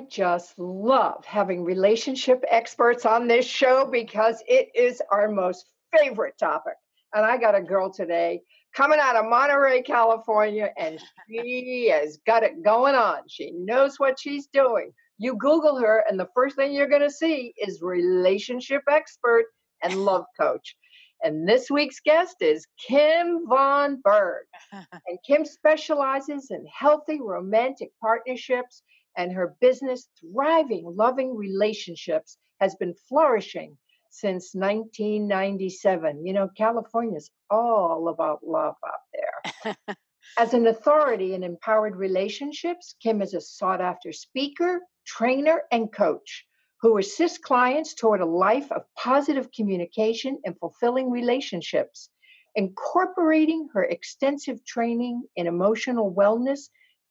I just love having relationship experts on this show because it is our most favorite topic. And I got a girl today coming out of Monterey, California, and she has got it going on. She knows what she's doing. You Google her, and the first thing you're going to see is relationship expert and love coach. And this week's guest is Kim Von Berg. And Kim specializes in healthy romantic partnerships and her business, Thriving Loving Relationships, has been flourishing since 1997. You know, California's all about love out there. As an authority in empowered relationships, Kim is a sought after speaker, trainer, and coach who assists clients toward a life of positive communication and fulfilling relationships, incorporating her extensive training in emotional wellness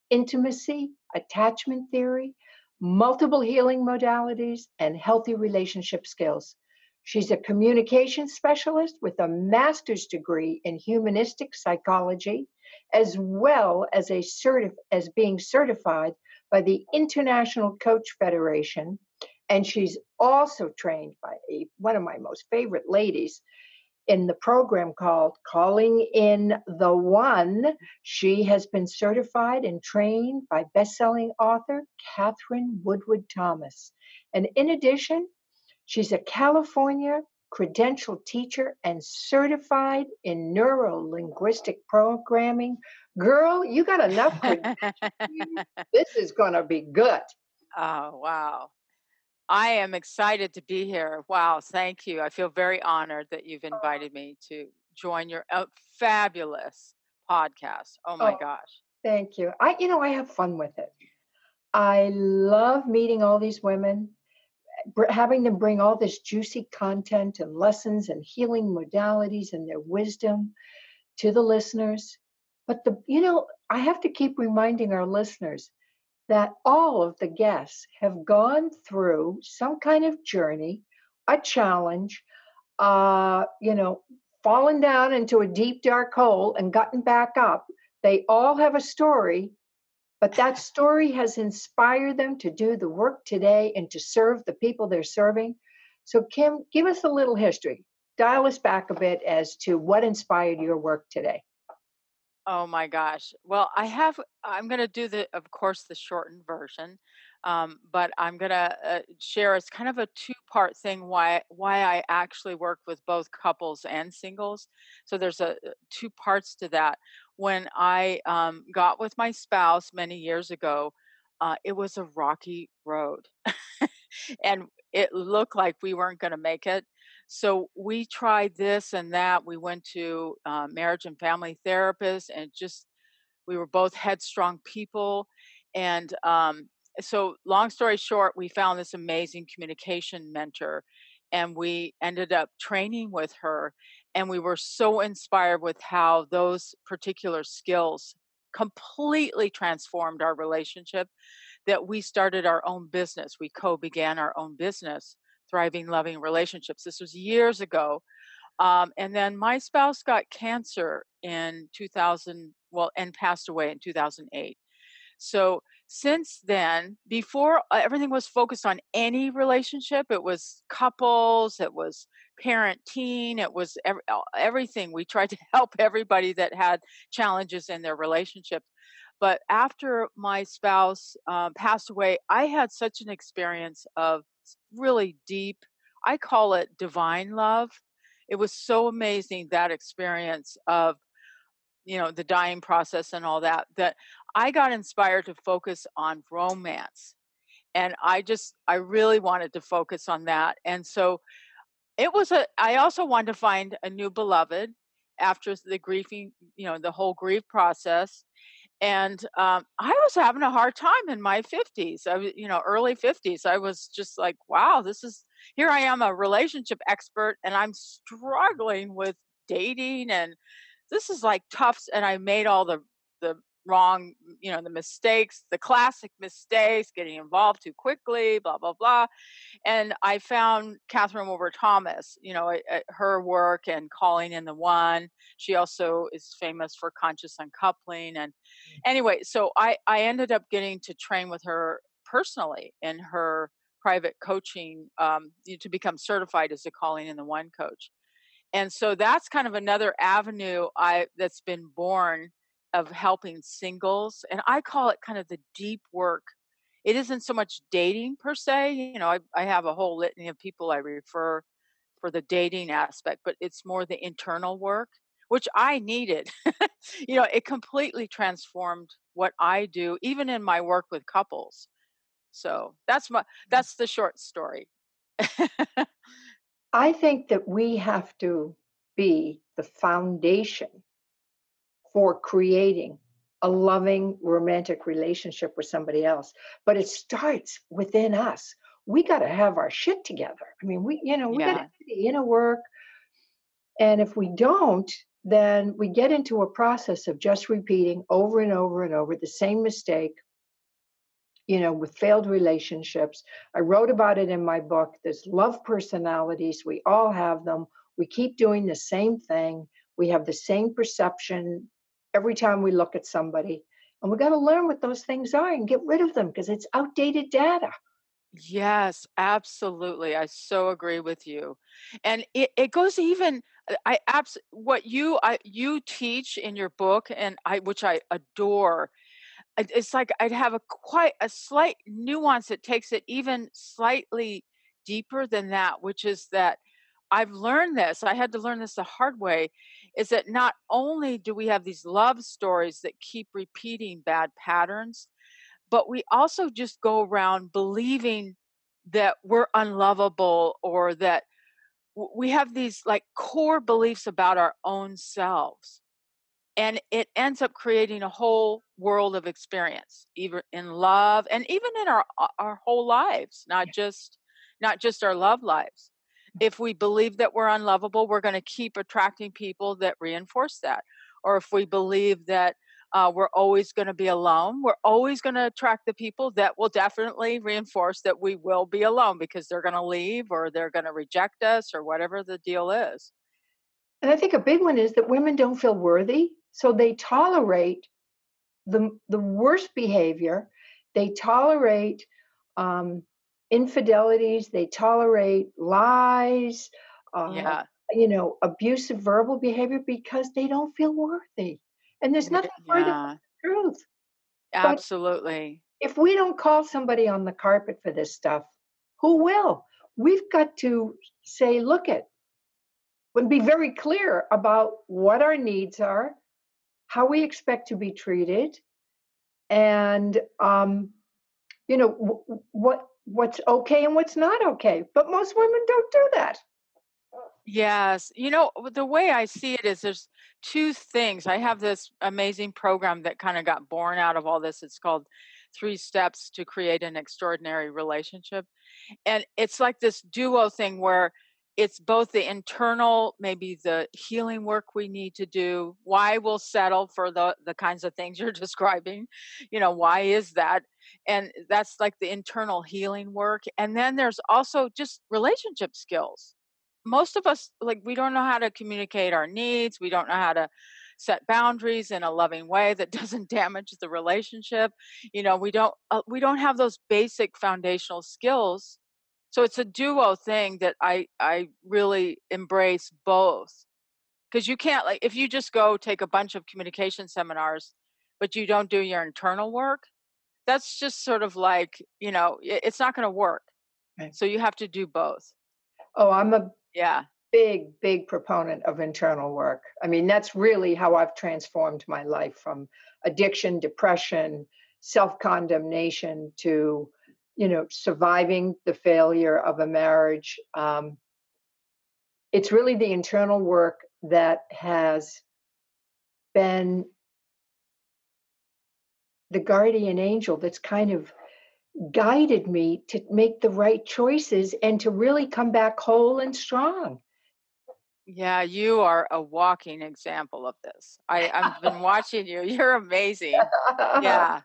intimacy, attachment theory, multiple healing modalities, and healthy relationship skills. She's a communication specialist with a master's degree in humanistic psychology, as well as a certif- as being certified by the International Coach Federation. And she's also trained by a, one of my most favorite ladies, in the program called Calling in the One. She has been certified and trained by best-selling author Katherine Woodward Thomas. And in addition, she's a California credentialed teacher and certified in neuro linguistic programming. Girl, you got enough for this is going to be good. Oh, wow. I am excited to be here. Wow, thank you. I feel very honored that you've invited me to join your uh, fabulous podcast. Oh my Oh, gosh. thank you. I, you know, I have fun with it. I love meeting all these women, having them bring all this juicy content and lessons and healing modalities and their wisdom to the listeners. But the, you know, I have to keep reminding our listeners that all of the guests have gone through some kind of journey, a challenge, uh, you know, fallen down into a deep, dark hole and gotten back up. They all have a story, but that story has inspired them to do the work today and to serve the people they're serving. So, Kim, give us a little history. Dial us back a bit as to what inspired your work today. Oh my gosh. Well, I have, I'm going to do the, of course, the shortened version. Um, but I'm going to uh, share as kind of a two-part thing why why I actually work with both couples and singles. So there's a uh, two parts to that. When I um, got with my spouse many years ago, uh, it was a rocky road. and it looked like we weren't going to make it. So we tried this and that. We went to uh, marriage and family therapists, and just we were both headstrong people. And um, so, long story short, we found this amazing communication mentor, and we ended up training with her. And we were so inspired with how those particular skills completely transformed our relationship that we started our own business. We co began our own business, Thriving Loving Relationships. This was years ago. Um, and then my spouse got cancer in 2000, well, and passed away in 2008. So since then, before uh, everything was focused on any relationship, it was couples, it was parent teen, it was every, everything. We tried to help everybody that had challenges in their relationship. But after my spouse um, passed away, I had such an experience of really deep, I call it divine love. It was so amazing that experience of you know the dying process and all that that i got inspired to focus on romance and i just i really wanted to focus on that and so it was a i also wanted to find a new beloved after the grieving you know the whole grief process and um, I was having a hard time in my 50s. I was, you know, early 50s. I was just like, wow, this is here I am, a relationship expert, and I'm struggling with dating, and this is like tough. And I made all the the wrong, you know, the mistakes, the classic mistakes, getting involved too quickly, blah blah blah. And I found Katherine Woodward Thomas, you know, at her work and calling in the one. She also is famous for conscious uncoupling. And anyway, so I I ended up getting to train with her personally in her private coaching um, to become certified as a calling in the one coach and so that's kind of another avenue i that's been born of helping singles and i call it kind of the deep work. It isn't so much dating per se you know i, I have a whole litany of people i refer for the dating aspect but it's more the internal work which i needed. You know it completely transformed what i do even in my work with couples. So that's my mm. that's the short story. I think that we have to be the foundation for creating a loving romantic relationship with somebody else. But it starts within us. We got to have our shit together. I mean, we, you know, we got to do the inner work. And if we don't, then we get into a process of just repeating over and over and over the same mistake you know, with failed relationships. I wrote about it in my book. There's love personalities. We all have them. We keep doing the same thing. We have the same perception every time we look at somebody. And we got to learn what those things are and get rid of them because it's outdated data. Yes, absolutely. I so agree with you. And it, it goes even uh, I abs what you I you teach in your book and I which I adore. It's like I'd have a quite a slight nuance that takes it even slightly deeper than that, which is that I've learned this. I had to learn this the hard way is that not only do we have these love stories that keep repeating bad patterns, but we also just go around believing that we're unlovable or that we have these like core beliefs about our own selves. And it ends up creating a whole world of experience even in love and even in our our whole lives not just not just our love lives if we believe that we're unlovable we're going to keep attracting people that reinforce that or if we believe that uh, we're always going to be alone we're always going to attract the people that will definitely reinforce that we will be alone because they're going to leave or they're going to reject us or whatever the deal is And I think a big one is that women don't feel worthy. So they tolerate the, the worst behavior. They tolerate um, infidelities. They tolerate lies, uh, yeah you know, abusive verbal behavior because they don't feel worthy. And there's nothing further yeah the truth. But absolutely if we don't call somebody on the carpet for this stuff, who will? We've got to say, look at, and be very clear about what our needs are, how we expect to be treated, and um, you know w- what what's okay and what's not okay. But most women don't do that. Yes. You know, the way I see it is there's two things. I have this amazing program that kind of got born out of all this. It's called Three Steps to Create an Extraordinary Relationship. And it's like this duo thing where it's both the internal, maybe the healing work we need to do, why we'll settle for the the kinds of things you're describing. You know, why is that? And that's like the internal healing work. And then there's also just relationship skills most of us like we don't know how to communicate our needs we don't know how to set boundaries in a loving way that doesn't damage the relationship you know we don't uh, we don't have those basic foundational skills so it's a duo thing that i i really embrace both because you can't like if you just go take a bunch of communication seminars but you don't do your internal work that's just sort of like you know it's not going to work Right. so you have to do both Oh, I'm a yeah big, big proponent of internal work. I mean, that's really how I've transformed my life from addiction, depression, self condemnation to, you know, surviving the failure of a marriage. Um, it's really the internal work that has been the guardian angel that's kind of guided me to make the right choices and to really come back whole and strong. Yeah, you are a walking example of this. I, I've been watching you. You're amazing. Yeah.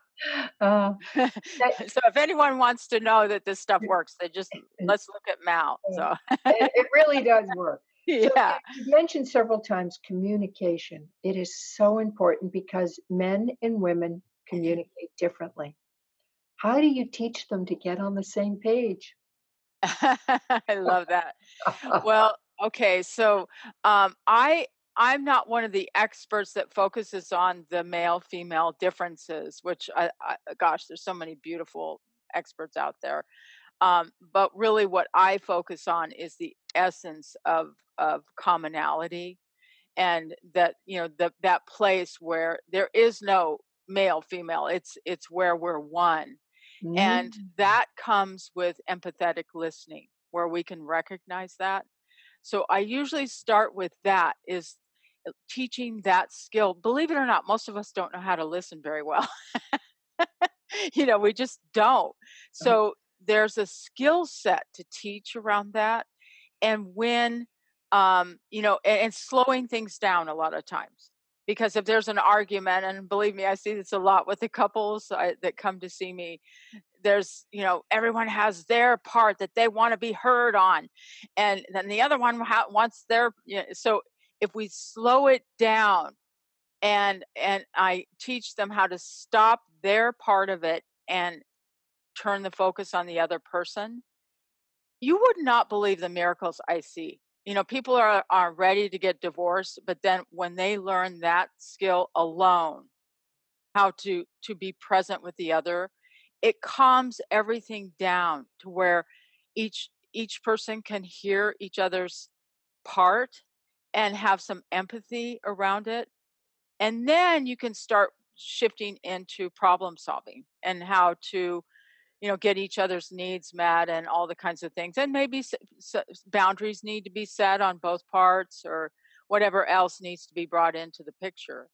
uh, so if anyone wants to know that this stuff works, they just let's look at Mal. So it, it really does work. So yeah. you mentioned several times communication. It is so important because men and women communicate differently. How do you teach them to get on the same page? I love that. Well, okay, so um, I I'm not one of the experts that focuses on the male female differences, which I, I gosh, there's so many beautiful experts out there. Um, but really, what I focus on is the essence of of commonality, and that you know the that place where there is no male female. It's it's where we're one and Mm, that comes with empathetic listening, where we can recognize that. So I usually start with that is uh, teaching that skill. Believe it or not, most of us don't know how to listen very well. you know, we just don't. uh, So there's a skill set to teach around that. And when, um, you know, and, and slowing things down a lot of times. Because if there's an argument, and believe me, I see this a lot with the couples I, that come to see me, there's you know everyone has their part that they want to be heard on and then the other one ha- wants their you know, so if we slow it down and and i teach them how to stop their part of it and turn the focus on the other person you would not believe the miracles i see you know people are are ready to get divorced but then when they learn that skill alone how to to be present with the other it calms everything down to where each each person can hear each other's part and have some empathy around it. And then you can start shifting into problem solving and how to you know get each other's needs met and all the kinds of things and maybe s- s- boundaries need to be set on both parts or whatever else needs to be brought into the picture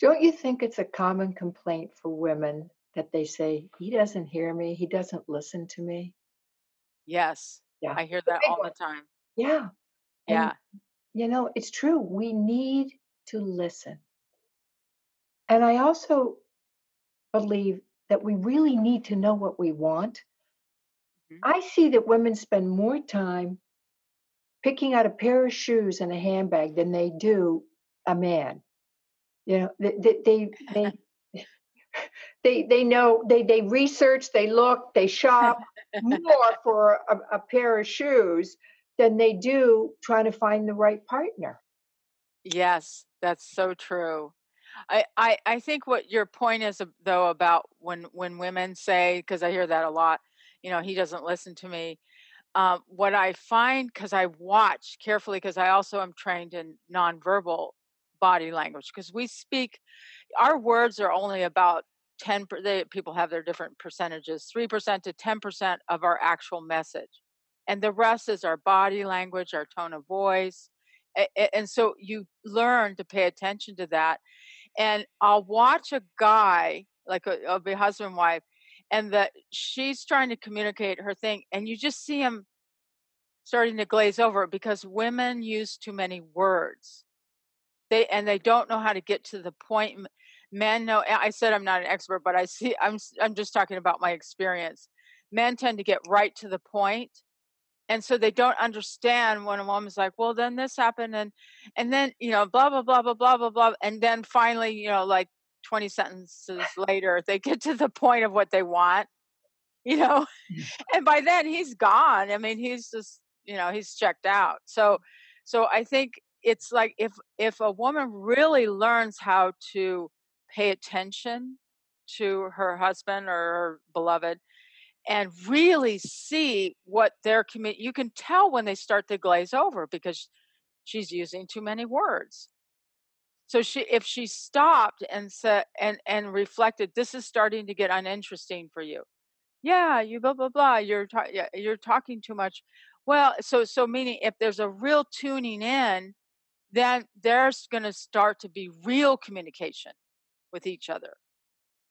Don't you think it's a common complaint for women that they say, he doesn't hear me, he doesn't listen to me? yes Yeah, i hear that all the time Yeah. And, yeah you know, it's true. We need to listen. And I also believe that we really need to know what we want. Mhm. I see that women spend more time picking out a pair of shoes and a handbag than they do a man. You know, they they they they, they, they know they they research, they look, they shop more for a, a pair of shoes than they do trying to find the right partner. Yes, that's so true. I, I think what your point is though about when when women say because I hear that a lot, you know, he doesn't listen to me. Um, what I find because I watch carefully because I also am trained in nonverbal body language because we speak our words are only about 10 per, they, people have their different percentages 3% to 10% of our actual message and the rest is our body language our tone of voice and so you learn to pay attention to that and i'll watch a guy like a, a husband wife, and that she's trying to communicate her thing and you just see him starting to glaze over because women use too many words they and they don't know how to get to the point. Men know. I said I'm not an expert, but I see. I'm I'm just talking about my experience. Men tend to get right to the point, and so they don't understand when a woman's like, "Well, then this happened," and and then you know, blah blah blah blah blah blah blah, and then finally, you know, like 20 sentences later, they get to the point of what they want. You know, mm. and by then he's gone. I mean, he's just, you know, he's checked out. So so I think it's like if if a woman really learns how to pay attention to her husband or her beloved and really see what their commit you can tell when they start to glaze over because she's using too many words. So she if she stopped and said and and reflected this is starting to get uninteresting for you yeah, you blah blah blah. You're ta- you're talking too much. Well, so so meaning if there's a real tuning in, then there's going to start to be real communication with each other.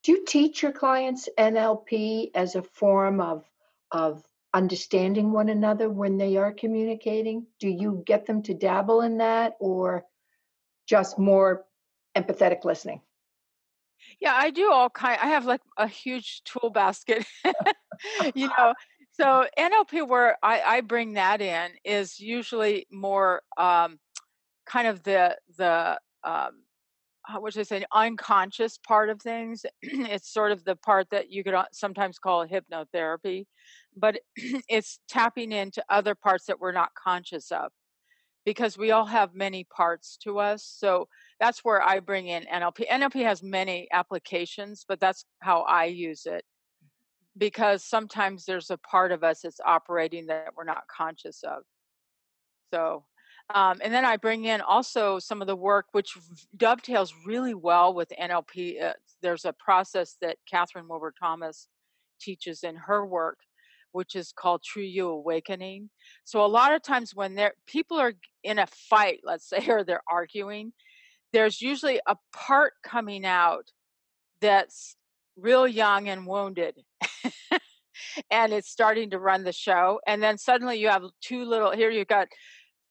Do you teach your clients NLP as a form of of understanding one another when they are communicating? Do you get them to dabble in that or just more empathetic listening? Yeah, I do all kind I have, like, a huge tool basket, you know? So, NLP where I I bring that in is usually more, um, kind of the the, um, how would I say, unconscious part of things. It's sort of the part that you could, uh, sometimes call hypnotherapy, but it's tapping into other parts that we're not conscious of. because we all have many parts to us. So that's where I bring in NLP. NLP has many applications, but that's how I use it because sometimes there's a part of us that's operating that we're not conscious of. So, um, and then I bring in also some of the work which dovetails really well with NLP. Uh, there's a process that Katherine Woodward Thomas teaches in her work, which is called True You Awakening. So a lot of times when there people are in a fight, let's say, or they're arguing, there's usually a part coming out that's real young and wounded. and it's starting to run the show. And then suddenly you have two little here you've got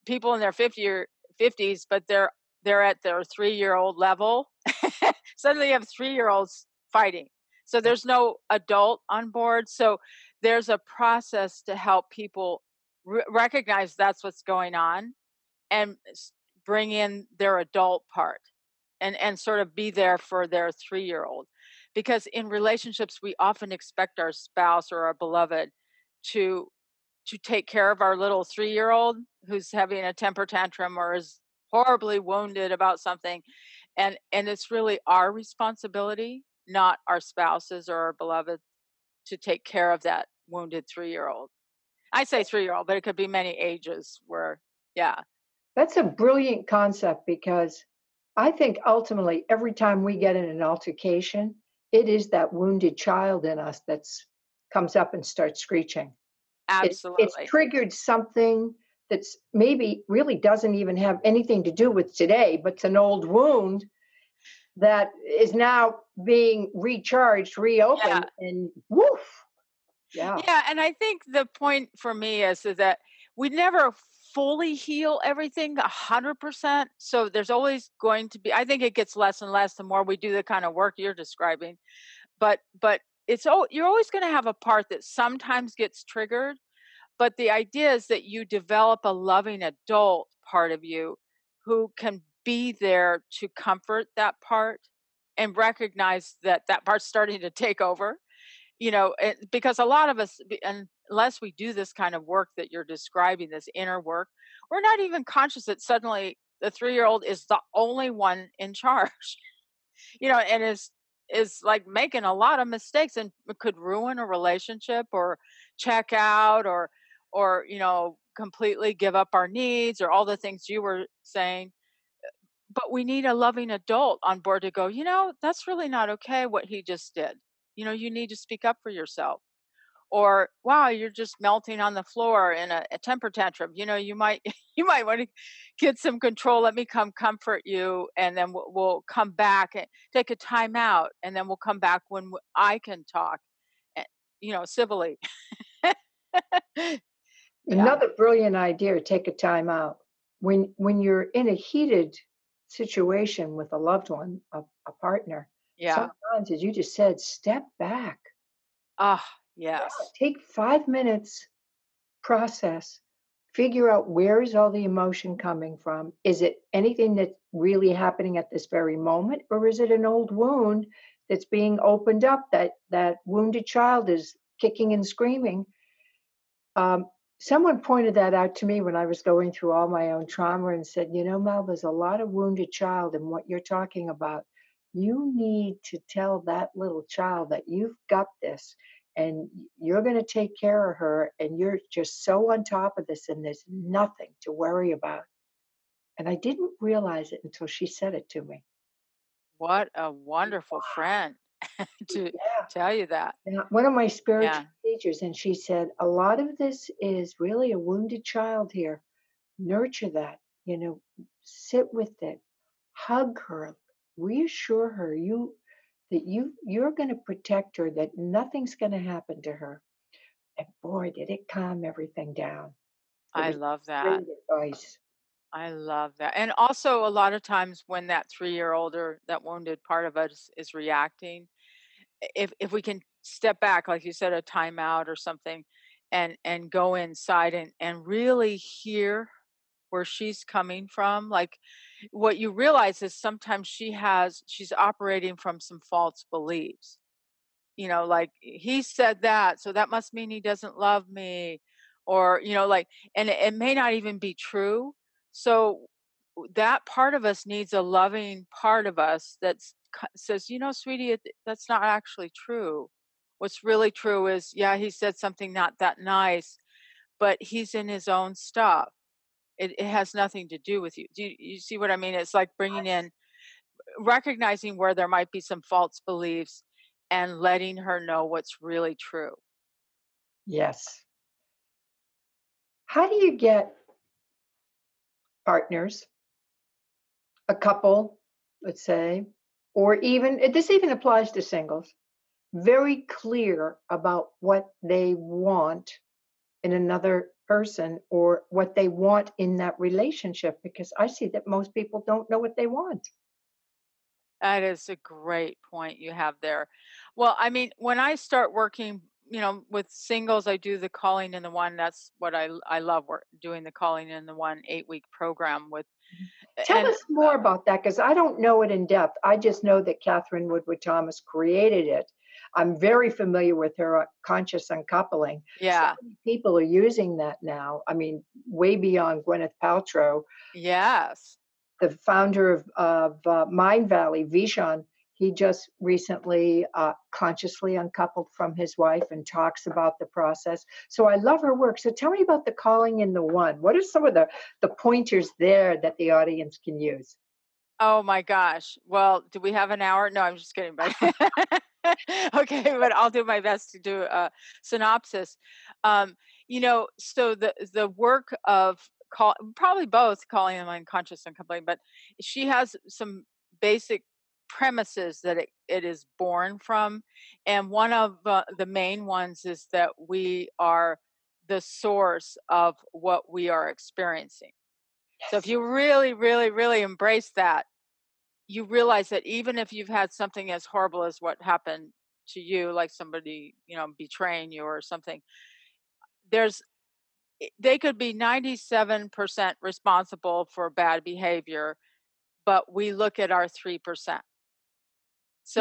people in their 50 or 50s, but they're they're at their three year old level. Suddenly you have three year olds fighting. So there's no adult on board. So there's a process to help people re- recognize that's what's going on and bring in their adult part and and sort of be there for their three year old because in relationships we often expect our spouse or our beloved to to take care of our little three-year-old who's having a temper tantrum or is horribly wounded about something and and it's really our responsibility not our spouses or our beloved to take care of that wounded three-year-old i say three-year-old but it could be many ages where yeah That's a brilliant concept because I think ultimately every time we get in an altercation, it is that wounded child in us that's comes up and starts screeching. It's it's triggered something that's maybe really doesn't even have anything to do with today, but it's an old wound that is now being recharged, yeah reopened, and woof. Yeah. Yeah, and I think the point for me is, is that we never fully heal everything 100%. So there's always going to be I think it gets less and less the more we do the kind of work you're describing. But but it's oh you're always going to have a part that sometimes gets triggered, but the idea is that you develop a loving adult part of you who can be there to comfort that part and recognize that that part's starting to take over you know it, because a lot of us unless we do this kind of work that you're describing this inner work we're not even conscious that suddenly the three year old is the only one in charge you know and is is like making a lot of mistakes and could ruin a relationship or check out or or you know completely give up our needs or all the things you were saying eh, but we need a loving adult on board to go you know that's really not okay what he just did. You know you need to speak up for yourself or wow you're just melting on the floor in a, a temper tantrum you know you might you might want to get some control let me come comfort you and then we'll, we'll come back and take a time out and then we'll come back when i can talk eh, you know civilly yeah Another brilliant idea, take a time out. When when you're in a heated situation with a loved one, a, a partner, yeah sometimes, as you just said, step back. ah yes take five minutes, process, figure out where is all the emotion coming from. Is it anything that's really happening at this very moment, or is it an old wound that's being opened up that that wounded child is kicking and screaming? Um, someone pointed that out to me when I was going through all my own trauma and said, you know, Mel, there's a lot of wounded child in what you're talking about. You need to tell that little child that you've got this and you're going to take care of her and you're just so on top of this and there's nothing to worry about. And I didn't realize it until she said it to me. what a wonderful friend to Yeah. tell you that. Now, one of my spiritual yeah. teachers, and she said, a lot of this is really a wounded child here. Nurture that you know sit with it. Hug her. Reassure her. You that you you're going to protect her, that nothing's going to happen to her. And boy, did it calm everything down. It I love that. advice. I love that. And also a lot of times when that 3-year-old or that wounded part of us is reacting, if if we can step back, like you said, a timeout or something, and and go inside and and really hear where she's coming from, like what you realize is sometimes she has she's operating from some false beliefs. You know, like he said that, so that must mean he doesn't love me, or you know, like, and it, it may not even be true. So that part of us needs a loving part of us that says, you know, sweetie, that's not actually true. What's really true is, yeah, he said something not that nice, but he's in his own stuff. It, it has nothing to do with you. Do you, you see what I mean? It's like bringing in recognizing where there might be some false beliefs and letting her know what's really true. Yes. How do you get partners, a couple, let's say, or even this even applies to singles, very clear about what they want in another person or what they want in that relationship? Because I see that most people don't know what they want. That is a great point you have there. Well, I mean, when I start working, you know, with singles, I do the calling in the one. That's what I I love work, doing the calling in the one eight week program with, mm-hmm. Tell and us more about that because I don't know it in depth. I just know that Katherine Woodward Thomas created it. I'm very familiar with her uh, conscious uncoupling. So yeah, many people are using that now. I mean, way beyond Gwyneth Paltrow. yes, The founder of, of uh, Mind Valley, Vishen, he just recently uh, consciously uncoupled from his wife and talks about the process. So I love her work. So tell me about the calling in the one. What are some of the, the pointers there that the audience can use? Oh my gosh. Well, do we have an hour? No, I'm just kidding. But okay, but I'll do my best to do a synopsis. Um, you know, so the the work of call probably both calling them unconscious and complaining, but she has some basic premises that it, it is born from, and one of uh, the main ones is that we are the source of what we are experiencing. So if you really, really, really embrace that you realize that even if you've had something as horrible as what happened to you, like somebody, you know, betraying you or something, there's they could be 97% responsible for bad behavior, but we look at our 3%.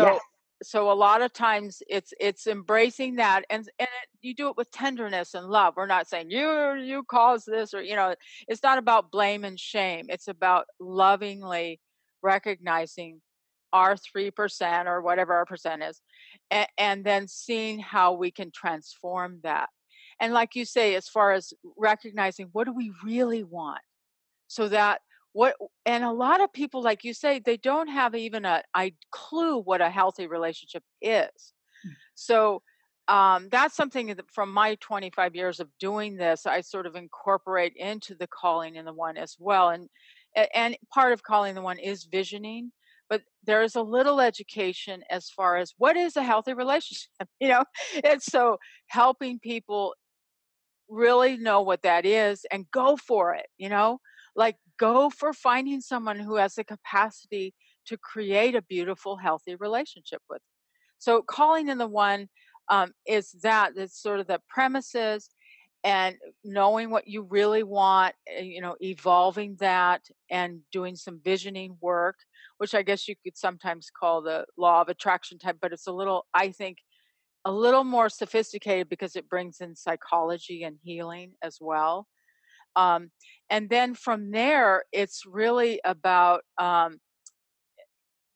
Yes. So a lot of times it's it's embracing that and and it, you do it with tenderness and love. We're not saying you you caused this or you know it's not about blame and shame. It's about lovingly recognizing our 3% or whatever our percent is and, and then seeing how we can transform that. And like you say as far as recognizing what do we really want? so that what and a lot of people like you say they don't have even a clue what a healthy relationship is. So um, that's something that from my 25 years of doing this i sort of incorporate into the calling in the one as well and and part of calling the one is visioning but there is a little education as far as what is a healthy relationship you know? And so helping people really know what that is and go for it, you know? Like go for finding someone who has the capacity to create a beautiful, healthy relationship with. So calling in the one um, is that it's sort of the premises and knowing what you really want, uh, you know, evolving that and doing some visioning work, which I guess you could sometimes call the law of attraction type, but it's a little, I think, a little more sophisticated because it brings in psychology and healing as well. Um, and then from there, it's really about um,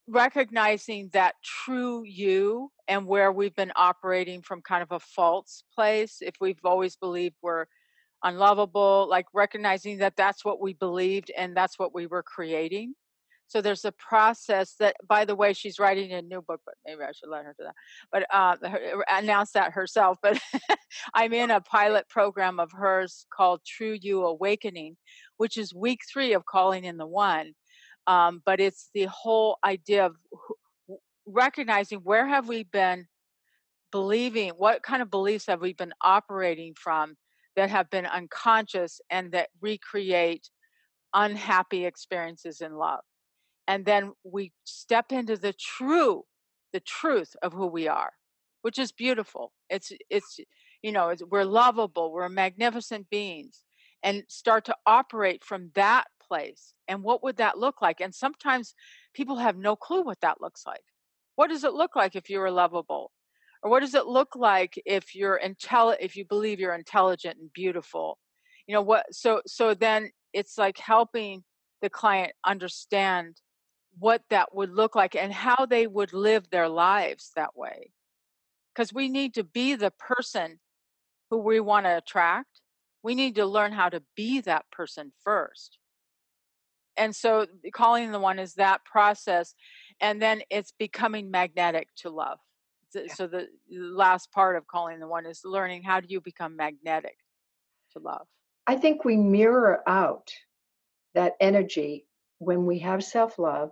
recognizing that true you and where we've been operating from kind of a false place. If we've always believed we're unlovable, like recognizing that that's what we believed and that's what we were creating. So there's a process that, by the way, she's writing a new book, but maybe I should let her do that. But uh, her, announce that herself. But I'm in a pilot program of hers called True You Awakening, which is week three of calling in the one. Um, but it's the whole idea of recognizing where have we been believing, what kind of beliefs have we been operating from that have been unconscious and that recreate unhappy experiences in love. And then we step into the true, the truth of who we are, which is beautiful. It's, it's, you know, it's, we're lovable, we're magnificent beings, and start to operate from that place. And what would that look like? And sometimes people have no clue what that looks like. What does it look like if you are lovable? Or what does it look like if you're intelli- if you believe you're intelligent and beautiful? You know what so so then it's like helping the client understand what that would look like and how they would live their lives that way. Because we need to be the person who we want to attract. We need to learn how to be that person first. And so calling the one is that process. And then it's becoming magnetic to love. So the last part of calling the one is learning how do you become magnetic to love. I think we mirror out that energy when we have self love,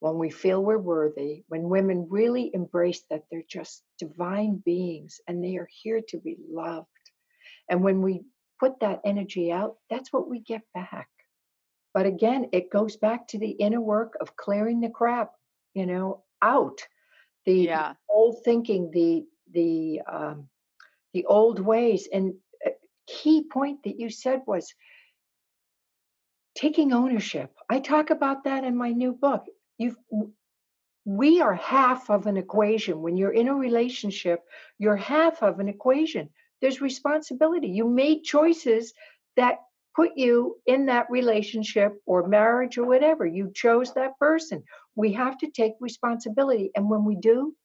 when we feel we're worthy, when women really embrace that they're just divine beings and they are here to be loved. And when we put that energy out, that's what we get back. But again, it goes back to the inner work of clearing the crap, you know, out the, Yeah. old thinking, the the um, the old ways. And a key point that you said was taking ownership. I talk about that in my new book. You've we are half of an equation. When you're in a relationship, you're half of an equation. There's responsibility. You made choices that put you in that relationship or marriage or whatever. You chose that person. We have to take responsibility. And when we do,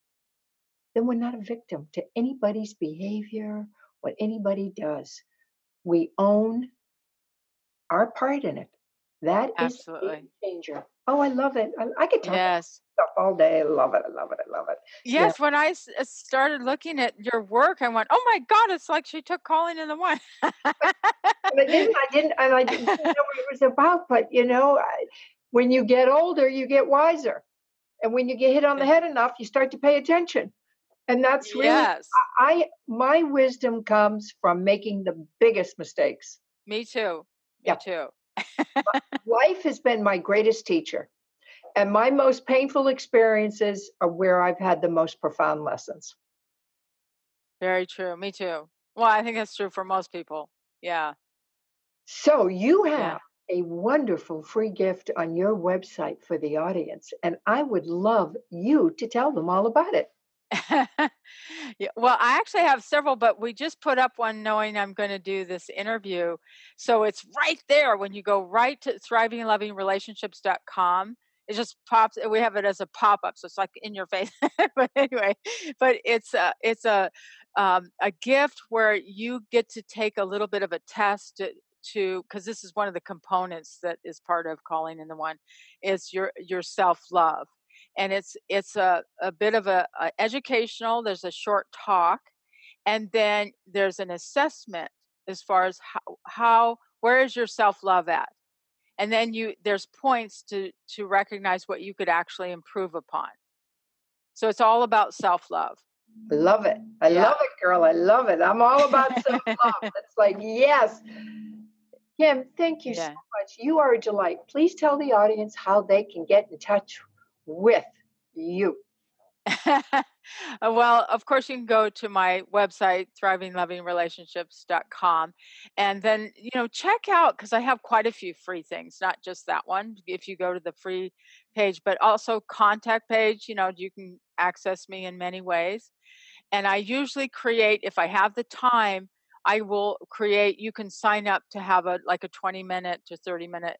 then we're not a victim to anybody's behavior, what anybody does. We own our part in it. That is Absolutely. changer. Oh, I love it. I, I could talk Yes. stuff all day. I love it. I love it. I love it. Yeah. Yes, when I s- uh, started looking at your work, I went, "Oh my God, it's like she took calling in the one." I didn't, I didn't, and I didn't know what it was about. But you know, I, when you get older, you get wiser, and when you get hit on the head enough, you start to pay attention. And that's really, yes, I, my wisdom comes from making the biggest mistakes. me too. Me Yeah. too. Life has been my greatest teacher, and my most painful experiences are where I've had the most profound lessons. Very true. Me too. Well, I think that's true for most people. Yeah. So you Yeah. have a wonderful free gift on your website for the audience, and I would love you to tell them all about it. yeah, well, I actually have several, but we just put up one knowing I'm going to do this interview. So it's right there when you go right to thrivinglovingrelationships.com. It just pops. We have it as a pop up, so it's like in your face. but anyway, but it's a it's a um, a gift where you get to take a little bit of a test to because this is one of the components that is part of calling in the one is your your self love and it's it's a, a bit of a, a educational there's a short talk and then there's an assessment as far as how, how where is your self-love at and then you there's points to to recognize what you could actually improve upon so it's all about self-love I love it. I Yeah. love it, girl. I love it. I'm all about self love. It's like, yes. Kim, thank you so much. You are a delight. Please tell the audience how they can get in touch with you. Well, of course, you can go to my website, thrivinglovingrelationships.com, and then, you know, check out because I have quite a few free things, not just that one. If you go to the free page, but also contact page, you know, you can access me in many ways. And I usually create, if I have the time, I will create, you can sign up to have a like a 20 minute to 30 minute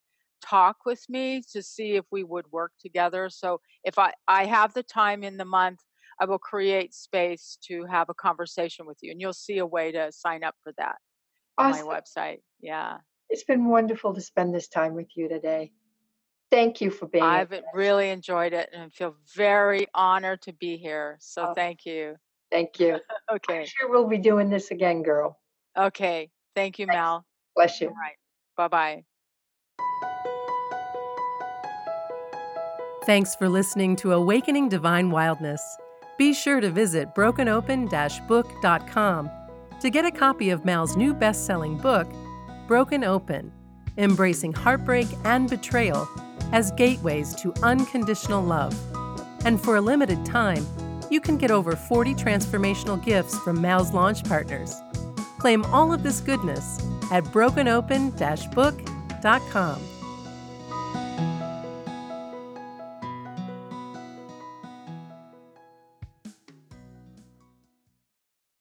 talk with me to see if we would work together. So if I, I have the time in the month, I will create space to have a conversation with you. And you'll see a way to sign up for that on my website. Yeah. It's been wonderful to spend this time with you today. Thank you for being I've really enjoyed it and feel very honored to be here. So Oh, thank you. thank you. I'm Okay. sure we'll be doing this again, girl. Okay. Thank you, Thanks. Mel. Bless you. All right. Bye bye. Thanks for listening to Awakening Divine Wildness. Be sure to visit brokenopen book.com to get a copy of Mal's new best selling book, Broken Open Embracing Heartbreak and Betrayal as Gateways to Unconditional Love. And for a limited time, you can get over 40 transformational gifts from Mal's launch partners. Claim all of this goodness at brokenopen book.com.